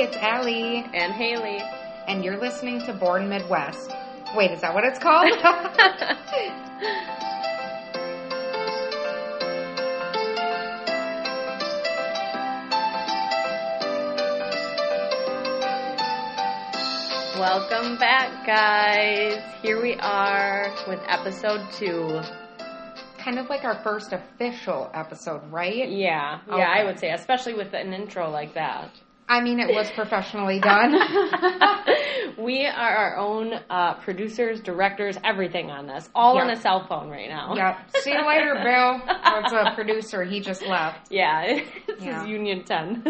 it's Allie, and Haley. and you're listening to Born Midwest. Wait, is that what it's called? Welcome back, guys. Here we are with episode two. kind of like our first official episode, right? Yeah, yeah, Okay. I would say, especially with an intro like that. I mean, it was professionally done. we are our own uh, producers, directors, everything on this, all on a cell phone right now. yep. See you later, Bill. That's a producer. He just left. Yeah, it's Yeah. his Union 10.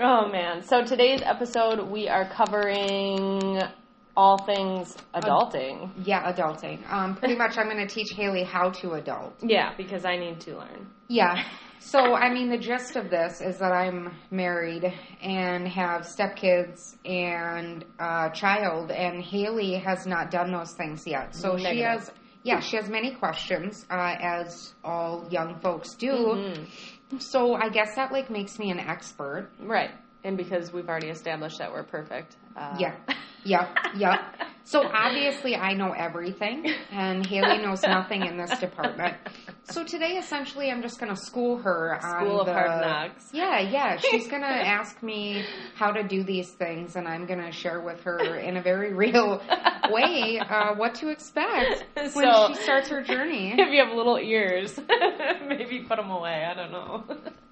oh man. So today's episode we are covering all things adulting. Yeah, adulting. Um, pretty much, I'm going to teach Haley how to adult. Yeah, because I need to learn. Yeah. So, I mean, the gist of this is that I'm married and have stepkids and a child, and Haley has not done those things yet. So she has, yeah, she has many questions, uh, as all young folks do. Mhm. So I guess that like makes me an expert. Right. And because we've already established that we're perfect. Uh, Yeah. Yep. Yep. So obviously I know everything, and Haley knows nothing in this department. So today, essentially, I'm just going to school her on School of the, hard knocks. Yeah, yeah. She's going to ask me how to do these things, and I'm going to share with her in a very real way uh, what to expect when So- she starts her journey. If you have little ears, maybe put them away. I don't know.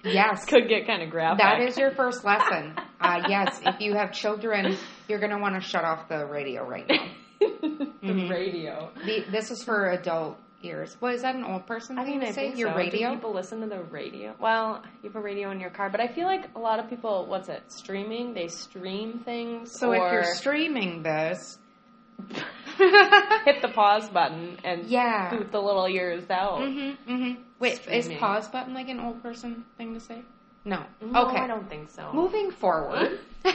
Yes. Could get kind of graphic. That is your first lesson. Uh, yes, if you have children, you're going to want to shut off the radio right now. the Mhm. radio. The, this is for adult ears. Well, is that an old person I mean, to I say? think Your so. radio? Do people listen to the radio? Well, you have a radio in your car, but I feel like a lot of people, what's it, streaming? They stream things. so or if you're streaming this, hit the pause button and yeah. boot the little ears out. Mm-hmm, mm-hmm. Wait, is pause button like an old person thing to say? No. No, okay. I don't think so. Moving forward.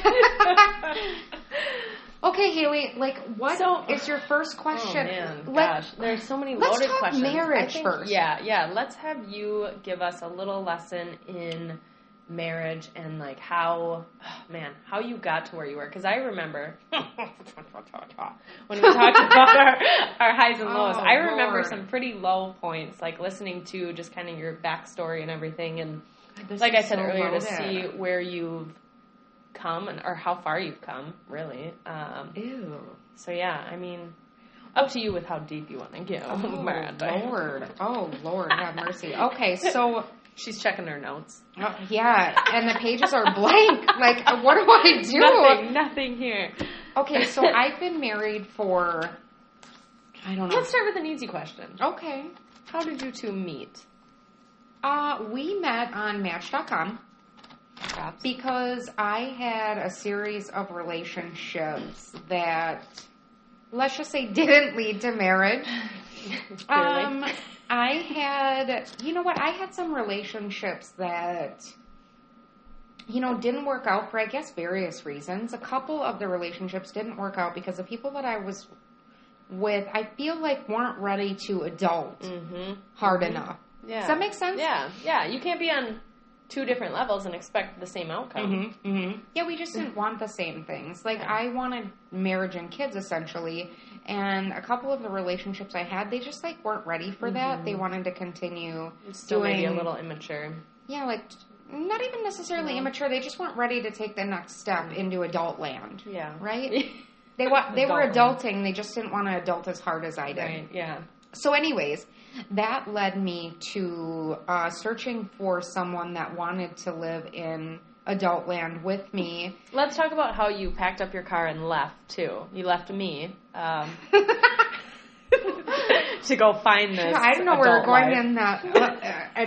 okay, Haley. Like, what is So- your first question? Oh man, Let- gosh, there's so many let's loaded talk questions. marriage think- first. Yeah, yeah. Let's have you give us a little lesson in marriage and like how, man, how you got to where you were. Because I remember when we talked about our, our highs and lows. Oh, I remember Lord. some pretty low points, like listening to just kind of your backstory and everything, and This like I said so earlier, to see where you've come and or how far you've come, really. Um, Ew. so yeah, I mean, up to you with how deep you want to go. Oh, Lord. Oh, Lord, have mercy. Okay, so, She's checking her notes. uh, yeah, and the pages are blank. Like, what do I do? Nothing, nothing here. Okay, so I've been married for, I don't know. Let's start with an easy question. Okay. How did you two meet? Uh, we met on Match.com Props. because I had a series of relationships that, let's just say, didn't lead to marriage. Um, I had, you know what? I had some relationships that, you know, didn't work out for, I guess, various reasons. A couple of the relationships didn't work out because the people that I was with, I feel like weren't ready to adult mm-hmm. hard Mhm. enough. Yeah. Does that make sense? Yeah, yeah. You can't be on two different levels and expect the same outcome. Mm-hmm, mm-hmm. Yeah, we just didn't want the same things. Like, Yeah. I wanted marriage and kids, essentially. And a couple of the relationships I had, they just, like, weren't ready for that. Mhm. They wanted to continue Still maybe a little immature. Yeah, like not even necessarily No. immature. They just weren't ready to take the next step into adult land, Yeah. right? They wa- they were Adult adulting. They just didn't want to adult as hard as I did. right. Yeah. So, anyways, that led me to uh, searching for someone that wanted to live in adult land with me. Let's talk about how you packed up your car and left too. You left me um, to go find this. I don't know where we're going life. in that. Uh, uh, that, I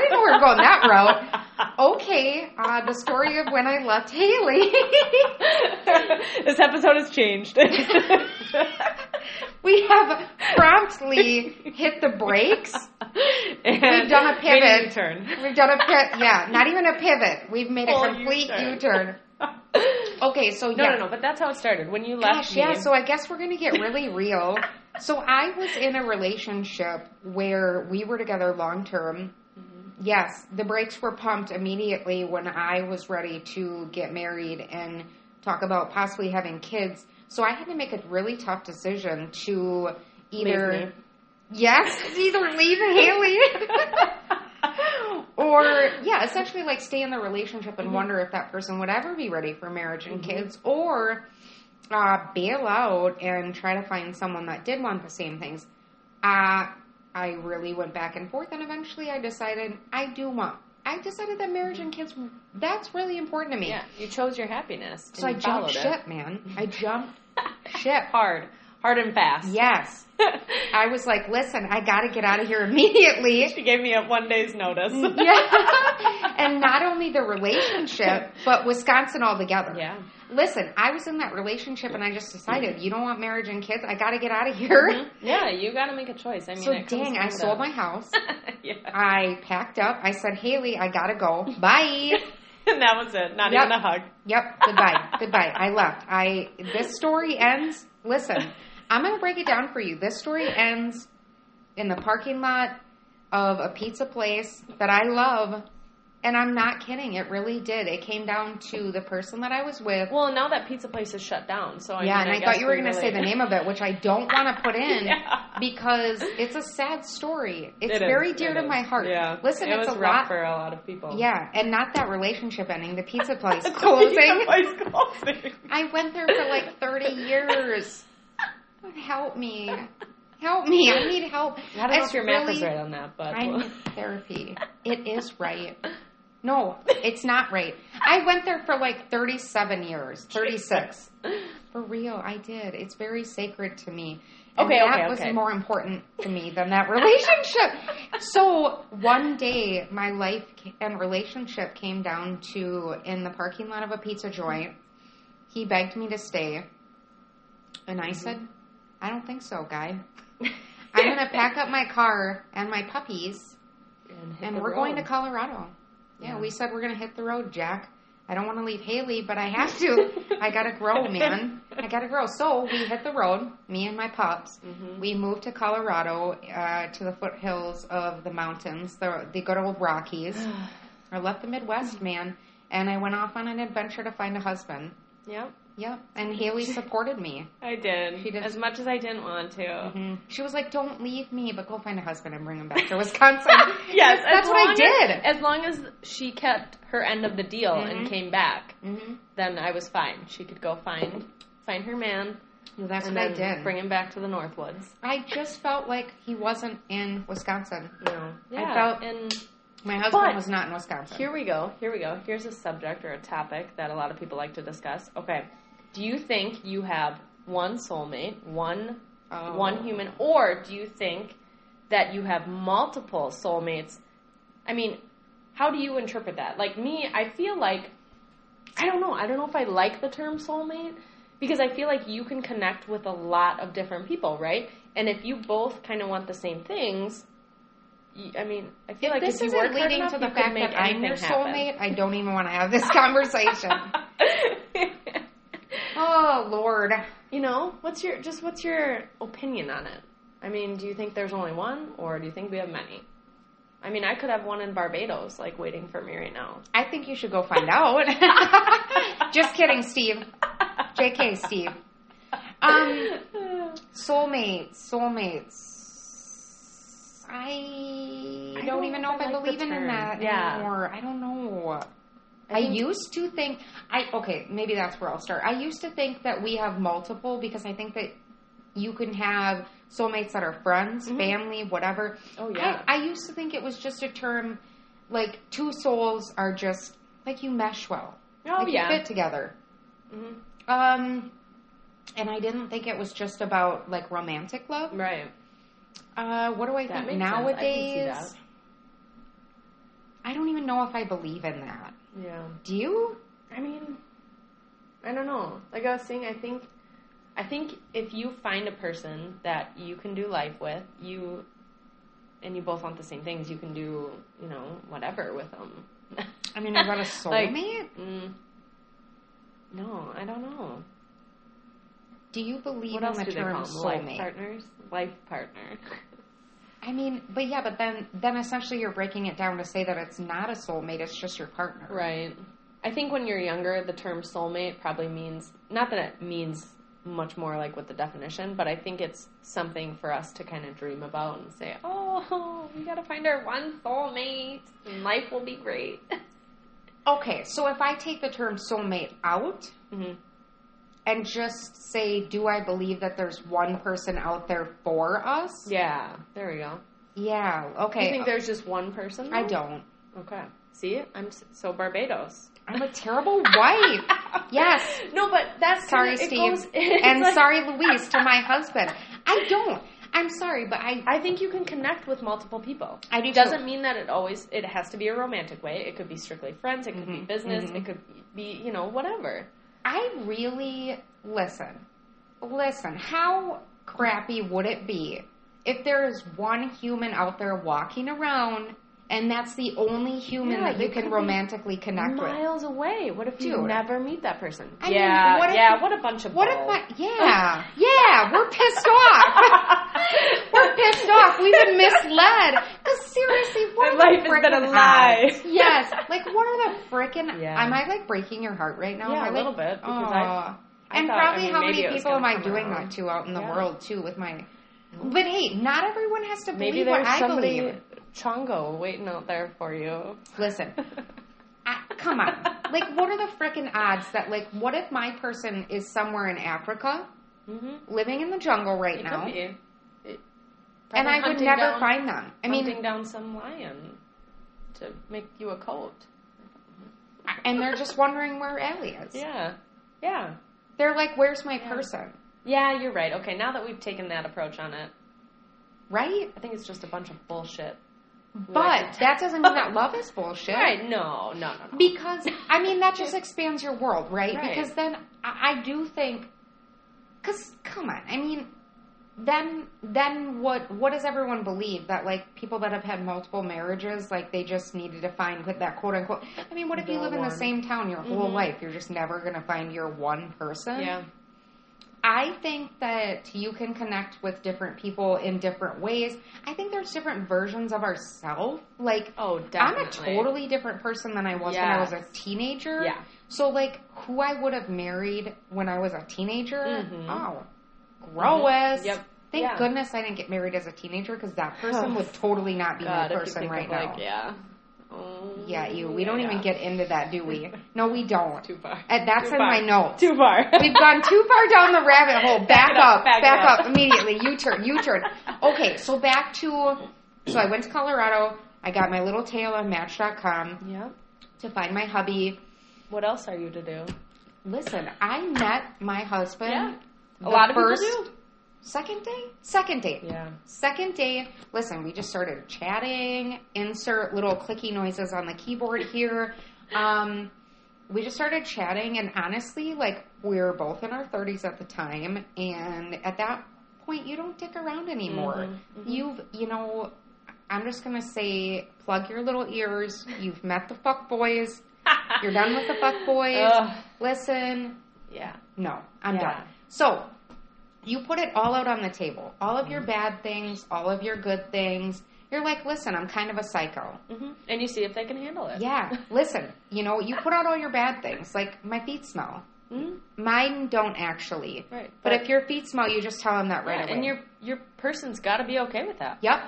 didn't know where we're going that route. Okay, uh, the story of when I left Haley. this episode has changed. we have promptly hit the brakes. and We've done a pivot. U-turn. We've done a pivot. Yeah, not even a pivot. We've made a complete U-turn. U-turn. Okay, so No, yeah. no, no. But that's how it started. When you left Gosh, me. yeah, so I guess we're gonna get really real. So I was in a relationship where we were together long term. Mm-hmm. yes, the brakes were pumped immediately when I was ready to get married and talk about possibly having kids. So I had to make a really tough decision to either Leave me. yes, either leave Haley or yeah, essentially like stay in the relationship and wonder if that person would ever be ready for marriage and kids or uh, bail out and try to find someone that did want the same things. Uh, I really went back and forth and eventually I decided I do want I decided that marriage and kids that's really important to me. Yeah, you chose your happiness. So I jumped followed it. man. I jumped ship. Hard. Hard and fast. Yes. I was like, listen, I got to get out of here immediately. She gave me a one day's notice. yeah. and not only the relationship, but Wisconsin altogether. yeah. Listen, I was in that relationship and I just decided, you don't want marriage and kids, I got to get out of here. Mm-hmm. Yeah, you got to make a choice. I mean, So dang, I sold my house. yeah. I packed up. I said, Haley, I got to go. Bye. and that was it. Not Yep. even a hug. Yep. Goodbye. Goodbye. I left. I this story ends. Listen, I'm gonna break it down for you. This story ends in the parking lot of a pizza place that I love, and I'm not kidding. It really did. It came down to the person that I was with. Well, now that pizza place is shut down, so I yeah, mean, and I, guess thought you were gonna say the name of it, which I don't want to put in Yeah. because it's a sad story. It's It is, very dear it to is. my heart. Yeah. Listen, it it's was a rough lot. for a lot of people. Yeah, and not that relationship ending. The pizza place The closing. pizza place closing. I went there for like 30 years. Help me. Help me. I need help. I don't know if your math is right on that, but I need therapy. It is right. No, it's not right. I went there for like 37 years, 36. For real, I did. It's very sacred to me. And Okay, that okay, was okay. more important to me than that relationship. so one day, my life and relationship came down to in the parking lot of a pizza joint. He begged me to stay, and I said, "I don't think so, guy. I'm gonna pack up my car and my puppies, and, and we're going to. Colorado. Yeah, Yeah. we said we're gonna hit the road, Jack. I don't want to leave Haley, but I have to. I gotta grow, man. I gotta grow. So we hit the road, me and my pups. Mhm. We moved to Colorado, uh, to the foothills of the mountains, the, the good old Rockies. I left the Midwest, man, and I went off on an adventure to find a husband. Yep, Yep, and Haley supported me. I did. She did. As much as I didn't want to. hmm She was like, "Don't leave me, but go find a husband and bring him back to Wisconsin." Yes, that's what I did. As, as long as she kept her end of the deal and Mhm. came back, hmm then I was fine. She could go find find her man Well, that's and what I did. bring him back to the Northwoods. I just felt like he wasn't in Wisconsin. No, yeah, felt- and My husband But- was not in Wisconsin. Here we go. Here we go. Here's a subject or a topic that a lot of people like to discuss. Okay. Do you think you have one soulmate, one Oh. one human, or do you think that you have multiple soulmates? I mean, how do you interpret that? Like me, I feel like I don't know. I don't know if I like the term soulmate because I feel like you can connect with a lot of different people, right? And if you both kind of want the same things, I mean, I feel If like this if you isn't leading enough, to the fact that I'm your happen. soulmate, I don't even want to have this conversation. Oh Lord. you know, what's your just what's your opinion on it? I mean, do you think there's only one, or do you think we have many? I mean, I could have one in Barbados, like waiting for me right now. I think you should go find out. Just kidding, Steve. JK, Steve. Um, soulmates, soulmates. I, I don't, don't even know if I like believe in that Yeah. anymore. I don't know. I, used to think I okay, maybe that's where I'll start. I used to think that we have multiple because I think that you can have soulmates that are friends, Mhm. family, whatever. Oh yeah. I, I used to think it was just a term like two souls are just like you mesh well. oh like yeah. you fit together. Mhm. Um and I didn't think it was just about like romantic love. Right. Uh what do I That think sense. I can see nowadays? that. I don't even know if I believe in that. Yeah. Do you? I mean, I don't know. Like I was saying, I think, I think if you find a person that you can do life with, you, and you both want the same things, you can do, you know, whatever with them. I mean, about a Like- soulmate? Mm, no, I don't know. do you believe What in the term them? Life partners, life partner. I mean, but yeah, but then then essentially you're breaking it down to say that it's not a soulmate; it's just your partner. Right. I think when you're younger, the term soulmate probably means not that it means much more like with the definition, but I think it's something for us to kind of dream about and say, "Oh, we got to find our one soulmate, and life will be great." Okay, so if I take the term soulmate out hmm and just say, do I believe that there's one person out there for us? Yeah, there we go. Yeah. Okay. You think there's just one person? I don't. Okay. See, I'm so Barbados. I'm a terrible wife. Yes. No, but that's Sorry, kinda- Steve. goes- and like- sorry, Louise, to my husband. I don't. I'm sorry, but I I think you can connect with multiple people. I do It doesn't too. mean that it always it has to be a romantic way. It could be strictly friends. It could be Mhm, business. mhm. It could be you know whatever. I really listen. Listen, how crappy would it be if there is one human out there walking around and that's the only human Yeah, that you can romantically connect with? Miles away. What if you Dude. never meet that person? I mean, yeah, what if- yeah. What a bunch of What if. I, yeah, yeah, we're pissed off. we're pissed off. We've been misled. Because seriously, what My are life the has been a lie. odds? Yes. Like, what are the freaking, Yeah. am I like breaking your heart right now? Yeah, a a little bit, because Aw. I- I and thought- probably I mean, how many people am I doing around. that to out in the Yeah. world too with my, but hey, not everyone has to believe what I somebody believe. Chongo waiting out there for you. Listen, I, come on. Like, what are the freaking odds that, like, what if my person is somewhere in Africa, Mm-hmm. living in the jungle right It now. It- and I would never down- find them? I mean, hunting down some lion to make you a coat. and they're just wondering where Allie is. Yeah, yeah, They're like, "Where's my Yeah. person?" yeah. You're right. Okay, now that we've taken that approach on it, Right? I think it's just a bunch of bullshit. But that doesn't mean that love is bullshit. Right? No, no, no, no. Because I mean that just expands your world, right? Right. Because then I, I do think, because come on, I mean, then then what what does everyone believe that like people that have had multiple marriages like they just needed to find that quote unquote? I mean, what if you The live in the same town your whole Mhm. life? You're just never gonna find your one person. yeah, I think that you can connect with different people in different ways. I think there's different versions of ourselves. Like oh, definitely. I'm a totally different person than I was when I was a teenager. Yeah. So like who I would have married when I was a teenager. Mhm. Oh, gross. Yep. Thank Yeah. goodness I didn't get married as a teenager because that person would totally not be God, my person right now. like, yeah. Oh, Yeah, you. We don't yeah. even get into that, do we? No, we don't. too far. Uh, that's Too in far. my notes. Too far. We've gone too far down the rabbit hole. Back, up, up, back back, up. up. immediately. U turn, U turn. Okay, so back to. So I went to Colorado. I got my little tail on Match.com Yep. to find my hubby. What else are you to do? Listen, I met my husband. Yeah. A lot of first, people do. Second day? Second day. Yeah. Second day, listen, we just started chatting, insert little clicky noises on the keyboard here. Um, we just started chatting, and honestly, like, we were both in our 30s at the time, and at that point, you don't dick around anymore. Mhm, mhm. You've, you know, I'm just gonna say, plug your little ears. You've met the fuck boys. You're done with the fuck boys. Ugh. Listen, Yeah. no, I'm Yeah. done. So, you put it all out on the table. All of your bad things, all of your good things. You're like, listen, I'm kind of a psycho. hmm And you see if they can handle it. Yeah, listen, you know, you put out all your bad things. Like, my feet smell. Mhm. Mine don't actually. Right. But if your feet smell, you just tell them that right yeah, away. and your your person's got to be okay with that. Yep.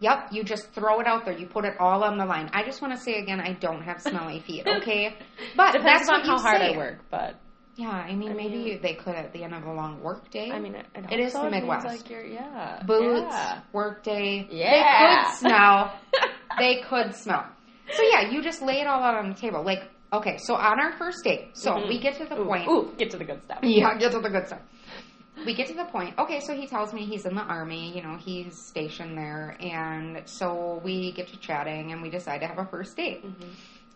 Yep. You just throw it out there. You put it all on the line. I just want to say again, I don't have smelly feet, okay? But Depends that's on how hard say. I work, but Yeah, I mean, I maybe mean- they could at the end of a long work day. I mean, it, is the Midwest. Like yeah, boots, Yeah. work day. Yeah. They could smell. they could smell. So yeah, you just lay it all out on the table. Like, okay, so on our first date, so Mhm. we get to the Ooh, point. Ooh, get to the good stuff. Yeah, get to the good stuff. We get to the point. Okay, so he tells me he's in the army. You know, he's stationed there, and so we get to chatting, and we decide to have a first date. Mhm.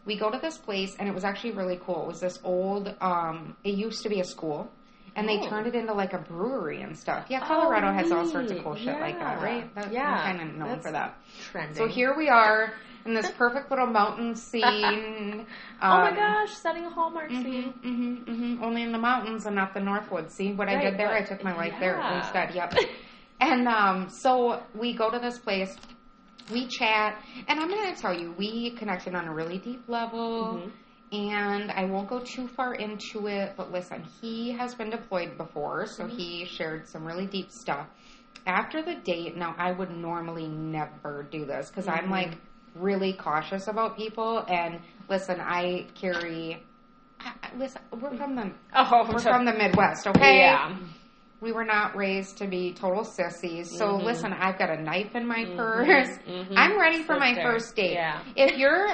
We go to this place, and it was actually really cool. It was this old. um It used to be a school. And they Oh. turned it into like a brewery and stuff. Yeah, Colorado Oh, has all sorts of cool shit like that, right? That, Yeah. I'm kind of known That's for that. Trending. So here we are in this perfect little mountain scene. oh my Um, gosh, setting a hallmark hmm scene. hmm hmm Only in the mountains and not the Northwoods. See what I did there? I took my life there instead. Yep. And um, so we go to this place, we chat, and I'm going to tell you, we connected on a really deep level. Mhm. And I won't go too far into it, but listen, he has been deployed before, so Mm-hmm. he shared some really deep stuff. After the date, now I would normally never do this because I'm Mhm. like really cautious about people. And listen, I carry. I, I- listen, we're from the Oh, we're from the Midwest, okay? Yeah. We were not raised to be total sissies. So Mhm. listen, I've got a knife in my Mhm, purse. mhm. I'm ready for my first date. Yeah. If you're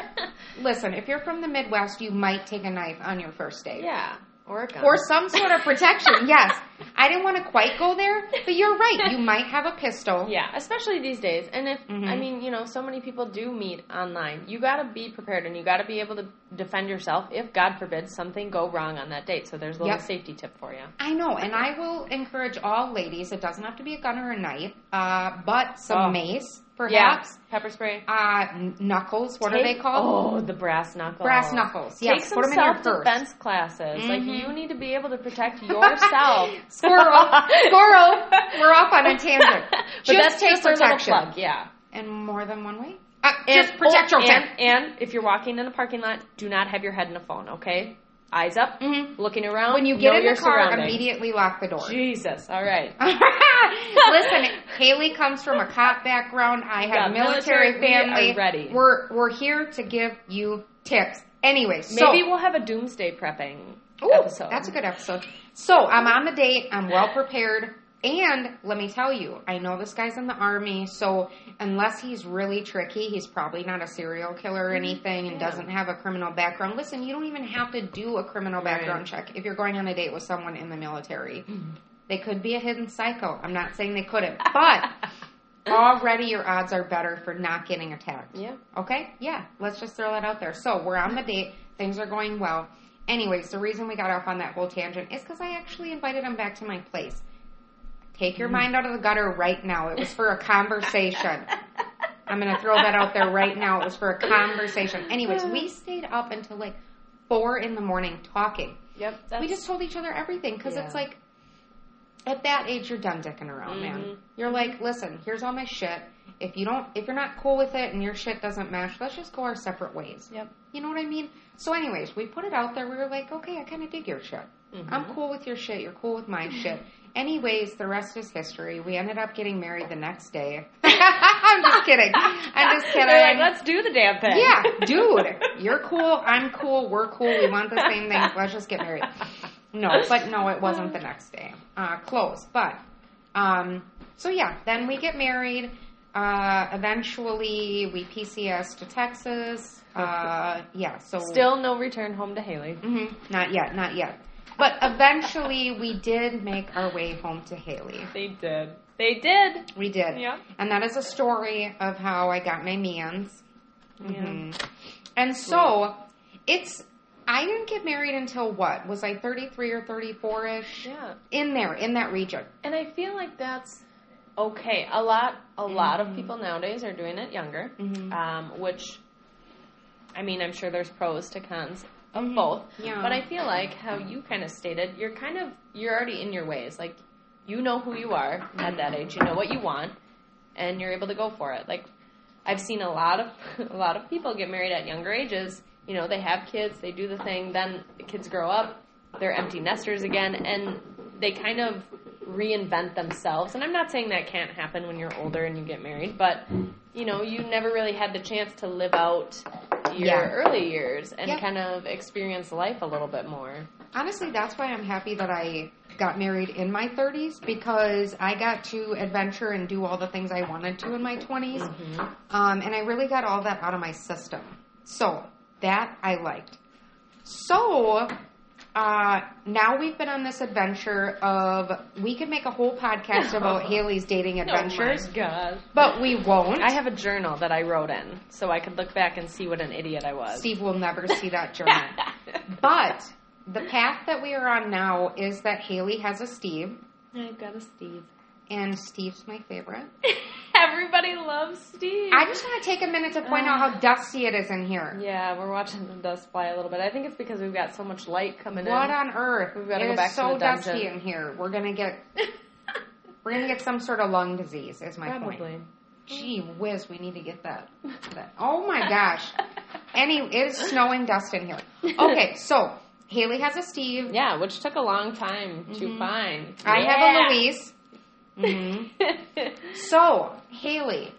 listen, if you're from the Midwest, you might take a knife on your first date. Yeah. Or. Or some sort of protection. yes. I didn't want to quite go there, but you're right. You might have a pistol. Yeah, especially these days. And if Mhm. I mean, you know, so many people do meet online. You got to be prepared and you got to be able to defend yourself if God forbid something go wrong on that date. So there's a little Yep. safety tip for you. I know, and I will encourage all ladies. It doesn't have to be a gun or a knife, uh, but some Oh. mace, perhaps. Yeah, pepper spray. Uh, knuckles. What are they called? Oh, the brass knuckles. Brass knuckles. Take some put them in your self purse. defense classes. Like Mhm. you need to be able to protect yourself. Squirrel, squirrel. We're off on a tangent. but Just that's take protection. plug. Yeah. And more than one way. Uh, just protect oh, yourself. and, and if you're walking in a parking lot, do not have your head in a phone. Okay, eyes up, Mhm. looking around. When you get in your the car, immediately lock the door. Jesus. All right. Listen, Haley comes from a cop background. I have Yeah, military, military, we family. ready. We're we're here to give you tips. Anyways, Maybe so, we'll have a doomsday prepping Ooh, episode. That's a good episode. So I'm on the date. I'm well prepared. And let me tell you, I know this guy's in the army, so unless he's really tricky, he's probably not a serial killer or mm-hmm. anything and Yeah. doesn't have a criminal background. Listen, you don't even have to do a criminal Right. background check if you're going on a date with someone in the military. Mm-hmm. They could be a hidden psycho. I'm not saying they couldn't, but already your odds are better for not getting attacked. Yeah. Okay? Yeah, let's just throw that out there. So we're on the date, things are going well. Anyways, the reason we got off on that whole tangent is because I actually invited him back to my place. Take your mind out of the gutter right now. It was for a conversation. I'm going to throw that out there right now. It was for a conversation. Anyways, we stayed up until like four in the morning talking. Yep. We just told each other everything because it's like, at that age, you're done dicking around, man. Mhm. You're like, listen, here's all my shit. If you don't, if you're not cool with it and your shit doesn't match, let's just go our separate ways. Yep. You know what I mean? So, anyways, we put it out there. We were like, okay, I kind of dig your shit. Mhm. I'm cool with your shit. You're cool with my shit. Anyways, the rest is history. We ended up getting married the next day. I'm just kidding. I'm just kidding. They're like, let's do the damn thing. yeah, dude, you're cool. I'm cool. We're cool. We want the same thing Let's just get married. No, but no, it wasn't the next day. Uh, close, but um, so yeah. Then we get married. Uh, eventually, we PCS to Texas. Uh, yeah. So Still no return home to Haley. hmm Not yet, not yet. But eventually, we did make our way home to Haley. They did. They did. We did. Yeah. And that is a story of how I got my mans. Yeah. Mhm. And so, it's. I didn't get married until what? Was I 33 or 34 ish? Yeah. In there, in that region. And I feel like that's okay. A lot, a lot Mm-hmm. of people nowadays are doing it younger, Mhm. um, which, I mean, I'm sure there's pros to cons of Mhm. both. Yeah. But I feel like how you kind of stated, you're kind of you're already in your ways. Like you know who you are at that age. You know what you want, and you're able to go for it. Like I've seen a lot of a lot of people get married at younger ages. You know, they have kids, they do the thing, then the kids grow up, they're empty nesters again, and they kind of reinvent themselves. And I'm not saying that can't happen when you're older and you get married, but you know, you never really had the chance to live out your Yeah. early years and Yep. kind of experience life a little bit more. Honestly, that's why I'm happy that I got married in my 30s because I got to adventure and do all the things I wanted to in my 20s. Um, and I really got all that out of my system. So that I liked. So uh, now we've been on this adventure of we could make a whole podcast about Haley's dating adventures, Oh my god. but we won't. I have a journal that I wrote in so I could look back and see what an idiot I was. Steve will never see that journal. but the path that we are on now is that Haley has a Steve, I've got a Steve. And Steve's my favorite. Everybody loves Steve. I just want to take a minute to point out how dusty it is in here. yeah, we're watching the dust fly a little bit. I think it's because we've got so much light coming What in. What on earth? We've gotta It go back to the dungeon. It is so dusty in here. We're gonna get We're gonna get some sort of lung disease. Is my point. Probably. Gee whiz, we need to get that. that. Oh my gosh. Any, it is snowing dust in here. Okay, so Haley has a Steve. Yeah, which took a long time to Mhm. find. I Yeah. have a Louise. Hmm So Haley,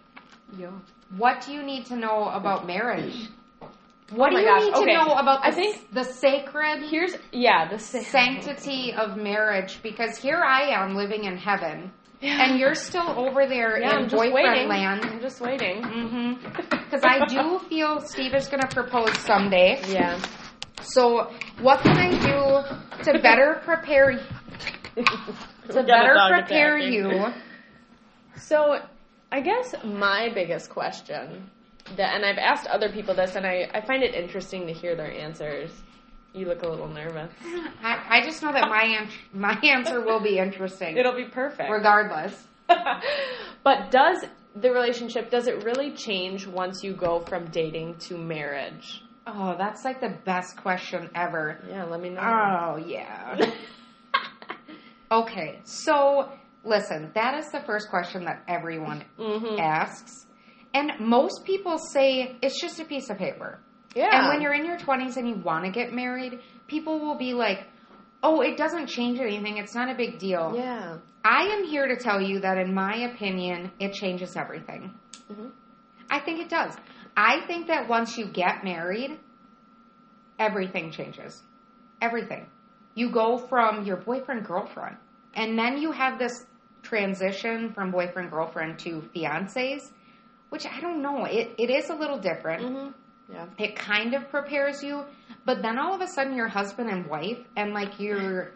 Yeah. what do you need to know about marriage? What Oh do you gosh, need to know about the, I think- the sacred Here's yeah the sa- sanctity of marriage? Because here I am living in heaven, Yeah. and you're still over there yeah, in I'm boyfriend waiting. land. I'm just waiting. Mm-hmm. Because I do feel Steve is going to propose someday. Yeah. So what can I do to better prepare to better prepare you? So, I guess my biggest question, that, and I've asked other people this, and I, I find it interesting to hear their answers. You look a little nervous. I, I just know that my an- my answer will be interesting, It'll be perfect. regardless. but does the relationship does it really change once you go from dating to marriage? Oh, that's like the best question ever. Yeah, let me know. Oh yeah. Okay, so listen, that is the first question that everyone hmm asks, and most people say it's just a piece of paper. Yeah. And when you're in your 20s and you want to get married, people will be like, oh, it doesn't change anything. It's not a big deal. yeah. I am here to tell you that, in my opinion, it changes everything. Mhm. I think it does. I think that once you get married, everything changes. Everything. You go from your boyfriend, girlfriend, and then you have this transition from boyfriend, girlfriend to fiancés, which I don't know. It, it is a little different hmm Yeah. it kind of prepares you but then all of a sudden you're husband and wife and like you're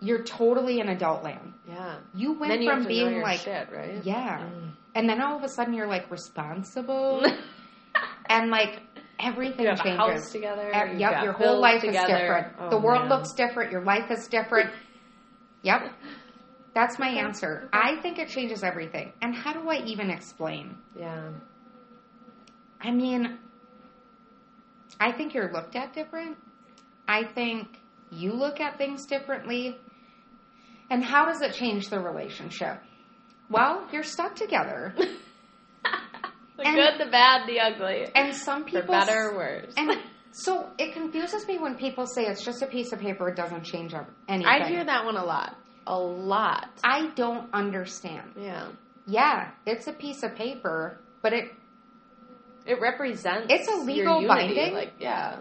you're totally in adult land Yeah. you went you from have to know being like shit, right? yeah Mm. and then all of a sudden you're like responsible and like everything you have changes a house together. E- yep got your whole life together. is different Oh, the world man. looks different your life is different yep that's my Okay. answer Okay. i think it changes everything and how do i even explain Yeah. I mean, I think you're looked at different. I think you look at things differently. And how does it change the relationship? Well, you're stuck together. The And- good, the bad, the ugly. And some people. For better or worse. And so it confuses me when people say it's just a piece of paper, it doesn't change anything. I hear that one a lot. A lot. I don't understand. Yeah. Yeah, it's a piece of paper, but it It represents It's a your legal unity, binding? Like, yeah.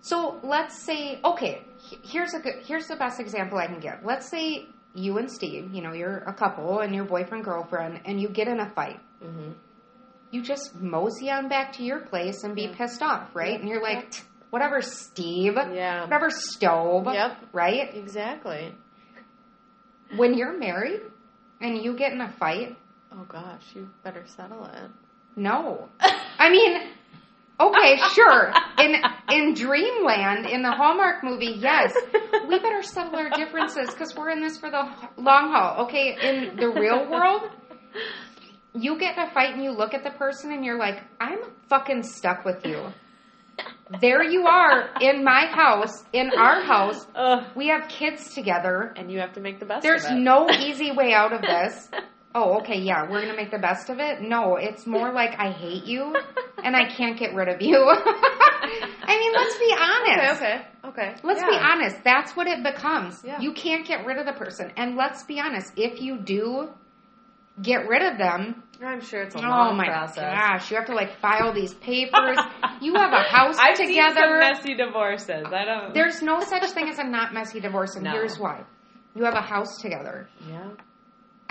So let's say, okay, here's a good, here's the best example I can give. Let's say you and Steve, you know, you're a couple and you're boyfriend girlfriend, and you get in a fight. hmm You just mosey on back to your place and be Yeah. pissed off, right? And you're like. Whatever, Steve, Yeah. whatever, stove, Yep. right? Exactly. When you're married and you get in a fight, Oh gosh, you better settle it. no. I mean, okay, sure. In in Dreamland, in the Hallmark movie, yes, we better settle our differences because we're in this for the long haul. Okay, in the real world, you get in a fight and you look at the person and you're like, I'm fucking stuck with you. There you are in my house, in our house. Ugh. We have kids together. And you have to make the best There's of it. no easy way out of this. Oh, okay, yeah, we're gonna make the best of it. No, it's more like I hate you and I can't get rid of you. I mean, let's be honest. Okay, okay, okay. Let's Yeah. be honest. That's what it becomes. Yeah. You can't get rid of the person. And let's be honest, if you do get rid of them, I'm sure it's a oh long my process. gosh, you have to like file these papers. you have a house I've seen some together. messy divorces. I don't. There's no such thing as a not messy divorce, and No. here's why. You have a house together. Yeah.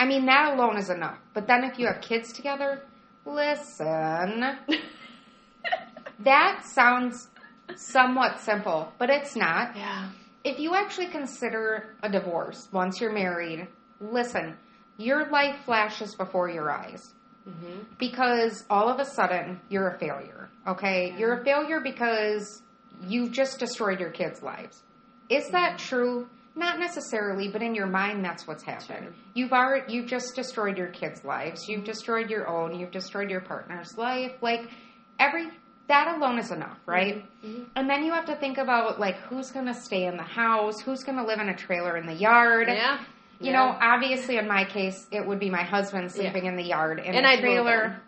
I mean, that alone is enough. But then if you have kids together, listen, that sounds somewhat simple, but it's not. yeah. If you actually consider a divorce once you're married, listen, your life flashes before your eyes hmm because all of a sudden you're a failure. Okay? Yeah. You're a failure because you've just destroyed your kids' lives. Is that true? Not necessarily, but in your mind that's what's happened. Sure. You've already you've just destroyed your kids' lives. You've destroyed your own, you've destroyed your partner's life. Like every that alone is enough, right? Mhm. And then you have to think about like who's going to stay in the house, who's going to live in a trailer in the yard. Yeah. You Yeah. know, obviously in my case, it would be my husband sleeping in the yard in And a I'd trailer.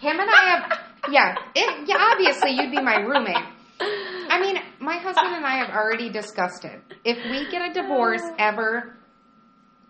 Him and I have, yeah, it, yeah. Obviously, you'd be my roommate. I mean, my husband and I have already discussed it. If we get a divorce ever,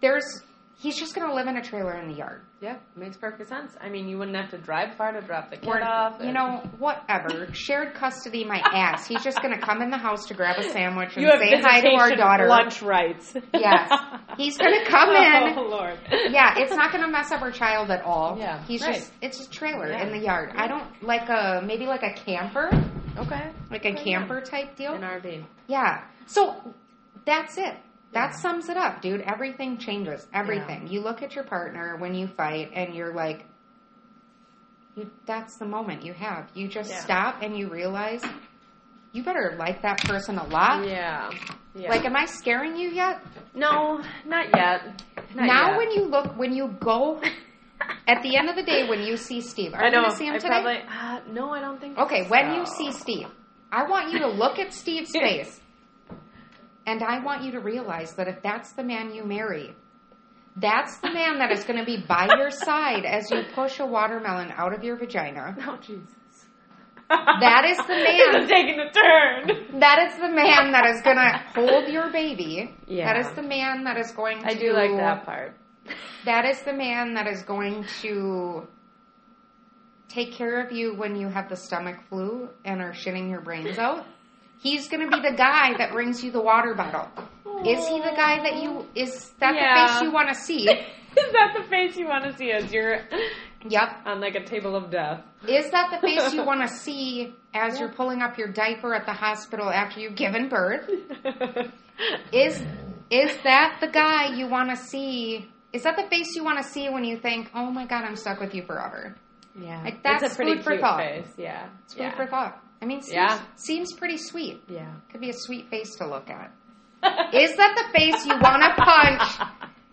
there's he's just gonna live in a trailer in the yard. Yeah, makes perfect sense. I mean, you wouldn't have to drive far to drop the kid Or, off. you know, whatever. Shared custody, my ass. He's just gonna come in the house to grab a sandwich and you say hi to our daughter. lunch rights. Yes. He's gonna come in. Oh Lord. Yeah, it's not gonna mess up our child at all. Yeah, He's right. just it's a trailer Yeah. in the yard. I don't like a maybe like a camper, Okay. like a Okay, camper type deal. An RV. Yeah. So that's it. That sums it up, dude. Everything changes. Everything. You look at your partner when you fight and you're like you that's the moment you have. You just Yeah. stop and you realize you better like that person a lot. Yeah. Yeah. Like am I scaring you yet? no, not yet. Not now yet. when you look when you go at the end of the day when you see Steve, are I you know. gonna see him I today? probably. Uh, no, I don't think. So. Okay, when you see Steve, I want you to look at Steve's face. And I want you to realize that if that's the man you marry, that's the man that is going to be by your side as you push a watermelon out of your vagina. Oh Jesus. That is the man. is taking a turn. That is the man that is going to hold your baby. Yeah. That is the man that is going to I do like that part. That is the man that is going to take care of you when you have the stomach flu and are shitting your brains out. He's going to be the guy that brings you the water bottle. Is he the guy that you is that Yeah. the face you want to see? Is that the face you want to see as you're Yep. on like a table of death? Is that the face you want to see as you're pulling up your diaper at the hospital after you've given birth? Is is that the guy you want to see? Is that the face you want to see when you think, "Oh my god, I'm stuck with you forever"? yeah, Like, that's it's a pretty food for thought. face. Yeah, It's food yeah. for thought. I mean, seems, Yeah. seems pretty sweet. Yeah. Could be a sweet face to look at. Is that the face you want to punch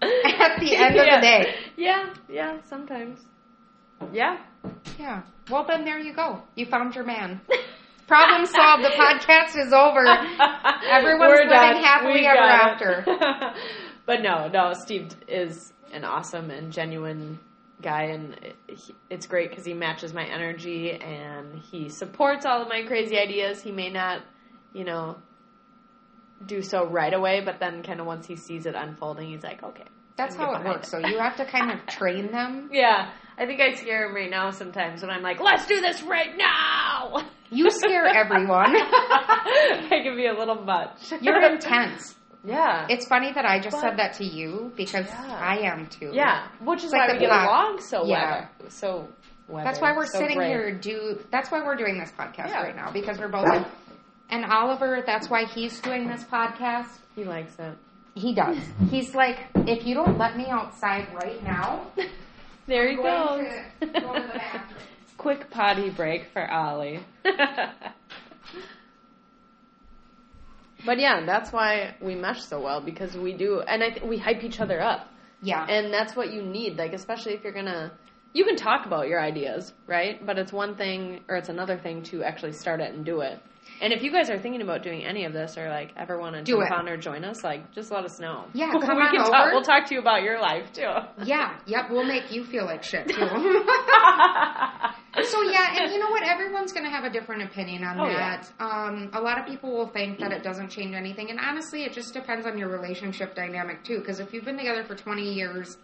at the end of the day? Yeah, yeah, sometimes. Yeah. Yeah. Well, then there you go. You found your man. Problem solved. The podcast is over. Everyone's We're living done. happily We ever got after. but no, no, Steve is an awesome and genuine guy, and it's great because he matches my energy and he supports all of my crazy ideas. He may not, you know, do so right away, but then kind of once he sees it unfolding, he's like, okay. That's how it works. So you have to kind of train them. Yeah, I think I scare him right now sometimes when I'm like, let's do this right now. You scare everyone. I can be a little much. You're intense. Yeah. It's funny that I just But- said that to you because Yeah. I am too. Yeah, which is like why the we get along so Yeah. well. So weather, That's why we're so sitting great. here. Do that's why we're doing this podcast Yeah. right now because we're both. And Oliver, that's why he's doing this podcast. He likes it. He does. He's like, if you don't let me outside right now, There he goes. to go to the. Quick potty break for Ollie. but yeah, that's why we mesh so well because we do, and I th- we hype each other up, yeah, and that's what you need. Like especially if you're gonna, you can talk about your ideas, right? But it's one thing, or it's another thing to actually start it and do it. And if you guys are thinking about doing any of this, or like ever want to Do jump it. on or join us, like just let us know. Yeah, we come can on talk. over. We'll talk to you about your life too. yeah, yep. We'll make you feel like shit too. So yeah, and you know what? Everyone's going to have a different opinion on Oh, yeah. that. Um, a lot of people will think that it doesn't change anything, and honestly, it just depends on your relationship dynamic too. Because if you've been together for twenty years,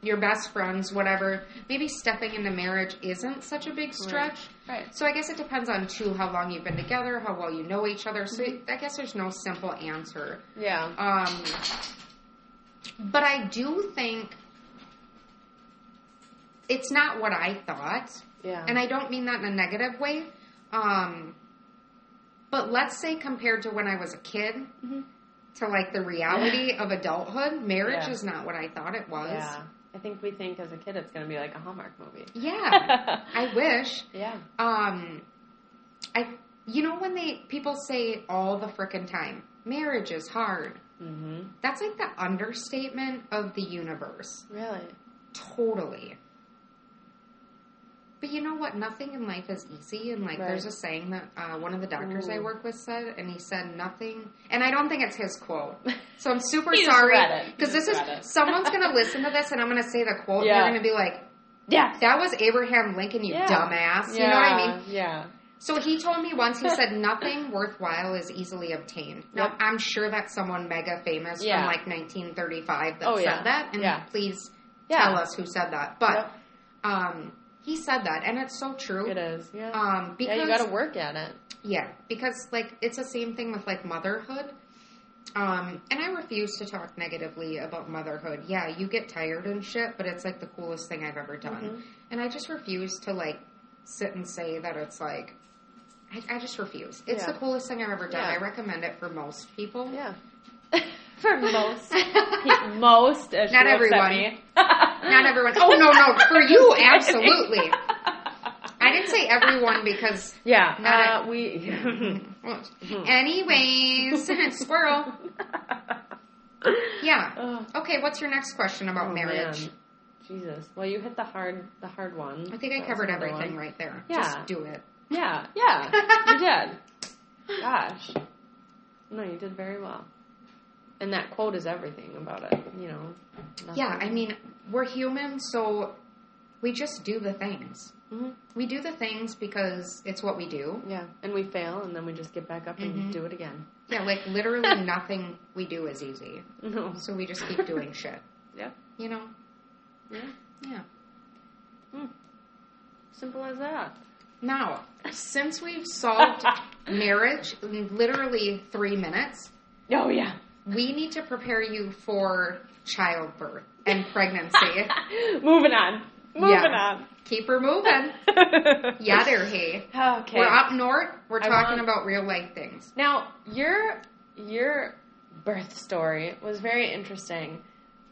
your best friends, whatever, maybe stepping into marriage isn't such a big stretch. Right. So I guess it depends on too how long you've been together, how well you know each other. So Mm-hmm. I guess there's no simple answer. Yeah. Um, but I do think it's not what I thought. Yeah. And I don't mean that in a negative way. Um, but let's say compared to when I was a kid Mhm. to like the reality of adulthood, marriage Yeah. is not what I thought it was. Yeah. I think we think as a kid it's going to be like a Hallmark movie. Yeah. I wish. yeah. Um, I, you know, when they people say all the frickin' time, marriage is hard. Mm-hmm. That's like the understatement of the universe. Really? Totally. But you know what? Nothing in life is easy. And like, Right. there's a saying that uh, one of the doctors I work with said, and he said nothing. And I don't think it's his quote. So I'm super sorry read it. He because this is someone's gonna listen to this, and I'm gonna say the quote. Yeah. And they're gonna be like, Yeah. "That was Abraham Lincoln, you Yeah. dumbass." You yeah. know what I mean? Yeah. So he told me once. He said nothing worthwhile is easily obtained. Now Yep. I'm sure that's someone mega famous Yeah. from like 1935 that Oh, said yeah. that, and Yeah. please tell us who said that. But Yep. um, he said that, and it's so true. It is. Yeah. Um, because yeah, you got to work at it. yeah, because like it's the same thing with like motherhood. Um, and I refuse to talk negatively about motherhood. Yeah, you get tired and shit, but it's like the coolest thing I've ever done. Mhm. And I just refuse to like sit and say that it's like I, I just refuse. It's Yeah. the coolest thing I've ever done. Yeah. I recommend it for most people. Yeah. For most. most. As Not everyone. Not everyone. Oh no, no, for you, absolutely. I didn't say everyone because Yeah. Not uh, we. anyways, squirrel. Yeah. Oh, Okay, what's your next question about oh, marriage? man. Jesus. Well, you hit the hard, the hard one. I think I That was covered everything one. right there. Yeah. Just do it. Yeah. Yeah. you did. Gosh. No, you did very well. And that quote is everything about it. You know. Yeah, I mean, we're human, so we just do the things. Mhm. We do the things because it's what we do. Yeah, and we fail, and then we just get back up and Mhm. do it again. Yeah, like literally nothing we do is easy. No. So we just keep doing shit. Yeah. You know? Yeah. Yeah. Simple as that. Now, since we've solved marriage in literally three minutes, Oh yeah. We need to prepare you for childbirth and pregnancy. Moving on. Moving Yeah. Keep her moving. on. Yeah, there, hey. Okay. We're up north. We're I talking want- about real life things. Now, your your birth story was very interesting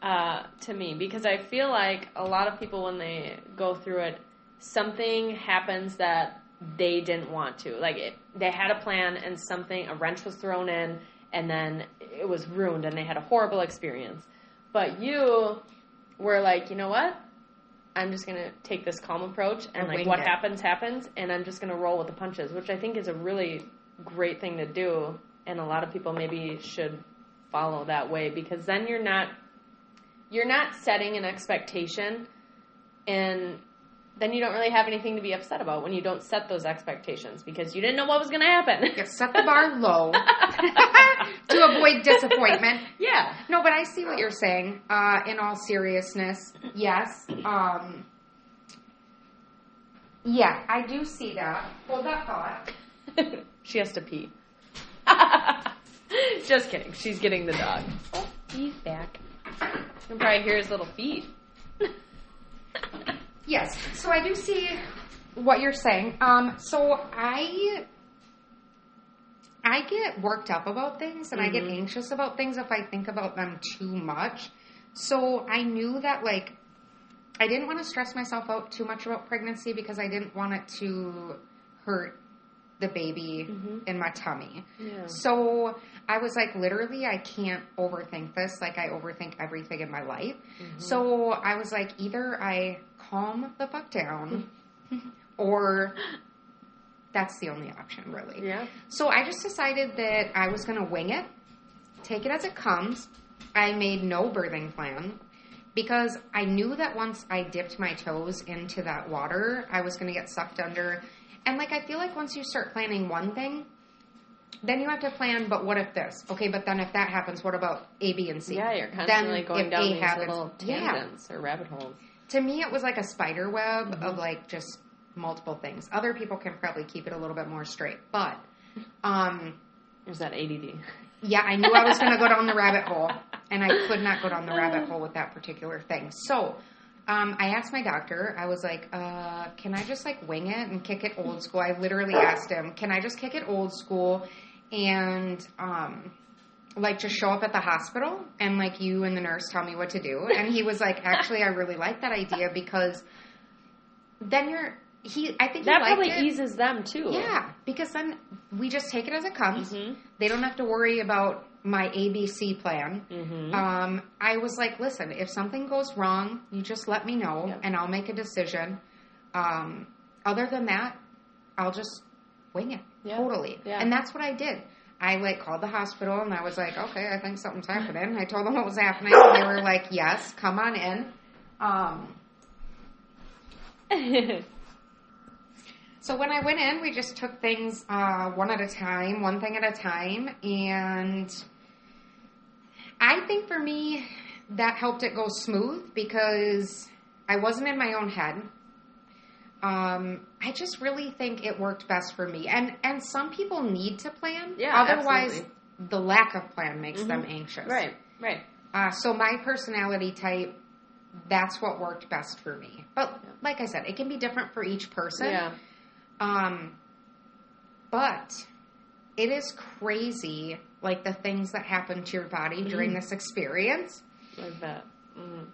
uh, to me because I feel like a lot of people, when they go through it, something happens that they didn't want to. Like it, they had a plan, and something a wrench was thrown in, and then it was ruined, and they had a horrible experience. But you were like, you know what? I'm just gonna take this calm approach, and like what it. happens happens, and I'm just gonna roll with the punches, which I think is a really great thing to do, and a lot of people maybe should follow that way because then you're not you're not setting an expectation, and then you don't really have anything to be upset about when you don't set those expectations because you didn't know what was gonna happen. Yeah, set the bar low to avoid disappointment. yeah. No, but I see what you're saying. Uh, in all seriousness, yes. Um, yeah, I do see that. Hold that thought. she has to pee. Just kidding. She's getting the dog. Oh, he's back. You can probably hear his little feet. Yes, so I do see what you're saying. Um, so I I get worked up about things and I get Mhm. anxious about things if I think about them too much. So I knew that like I didn't want to stress myself out too much about pregnancy because I didn't want it to hurt the baby Mhm. in my tummy. Yeah. So I was like, literally, I can't overthink this. Like, I overthink everything in my life. Mm-hmm. So I was like, either I calm the fuck down, or that's the only option, really. Yeah. So I just decided that I was going to wing it, take it as it comes. I made no birthing plan because I knew that once I dipped my toes into that water, I was going to get sucked under. And like, I feel like once you start planning one thing, then you have to plan, but what if this? Okay, but then if that happens, what about A, B, and C? Yeah, you're constantly Then going down A these happens- little Yeah. tangents or rabbit holes. To me, it was like a spider web Mm-hmm. of like just multiple things. Other people can probably keep it a little bit more straight, but um, There's that ADD. yeah, I knew I was going to go down the rabbit hole, and I could not go down the rabbit hole with that particular thing. So, um, I asked my doctor. I was like, uh, "Can I just like wing it and kick it old school?" I literally asked him, "Can I just kick it old school and um, like just show up at the hospital and like you and the nurse tell me what to do?" And he was like, "Actually, I really like that idea because then you're." He, I think That probably it. eases them too. Yeah, because then we just take it as it comes. Mhm. They don't have to worry about my ABC plan. Mhm. Um, I was like, listen, if something goes wrong, you just let me know and I'll make a decision. Um, other than that, I'll just wing it Yeah. totally. Yeah. And that's what I did. I like called the hospital and I was like, okay, I think something's happening. I told them what was happening. And they were like, yes, come on in. Um, so when I went in, we just took things uh, one at a time, one thing at a time, and I think for me that helped it go smooth because I wasn't in my own head. Um, I just really think it worked best for me, and and some people need to plan. Yeah, otherwise, absolutely. the lack of plan makes them Mhm. anxious. right, right. Uh, so my personality type, that's what worked best for me. But Yeah. like I said, it can be different for each person. Yeah. Um, but it is crazy, like the things that happen to your body during this experience. Like that. Mm.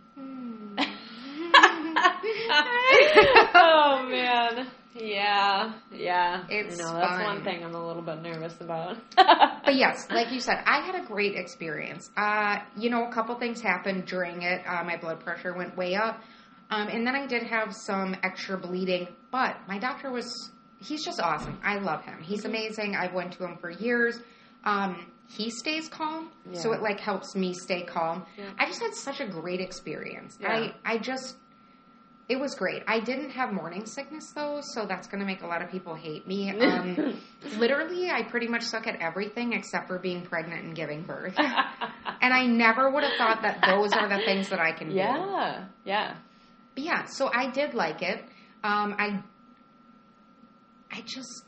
it's oh man. Yeah. Yeah. It's know, that's fun. one thing I'm a little bit nervous about. But yes, like you said, I had a great experience. Uh, you know, a couple things happened during it. Uh, my blood pressure went way up. Um, and then I did have some extra bleeding, but my doctor was, he's just awesome. I love him. He's amazing. I've went to him for years. Um, he stays calm, so it like helps me stay calm. Yeah. I just had such a great experience. Yeah. I, I just, it was great. I didn't have morning sickness though, so that's going to make a lot of people hate me. Um, literally, I pretty much suck at everything except for being pregnant and giving birth. and I never would have thought that those are the things that I can do. yeah. Yeah. But yeah, so I did like it. Um, I, I just,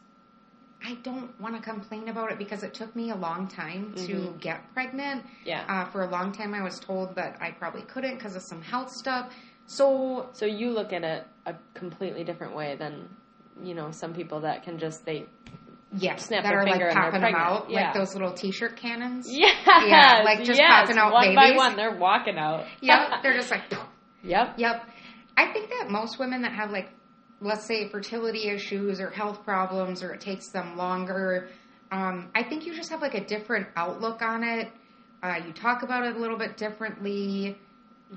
I don't want to complain about it because it took me a long time to Mhm. get pregnant. Yeah. Uh, for a long time, I was told that I probably couldn't because of some health stuff. So So you look at it a completely different way than you know some people that can just they yes, Snap that their are like finger and they're popping them out Yeah. like those little T-shirt cannons. yeah Yeah, like just popping out one by one they're walking out. Yep, they're just like. yep. Yep. I think that most women that have like let's say fertility issues or health problems or it takes them longer, um, I think you just have like a different outlook on it. Uh, you talk about it a little bit differently.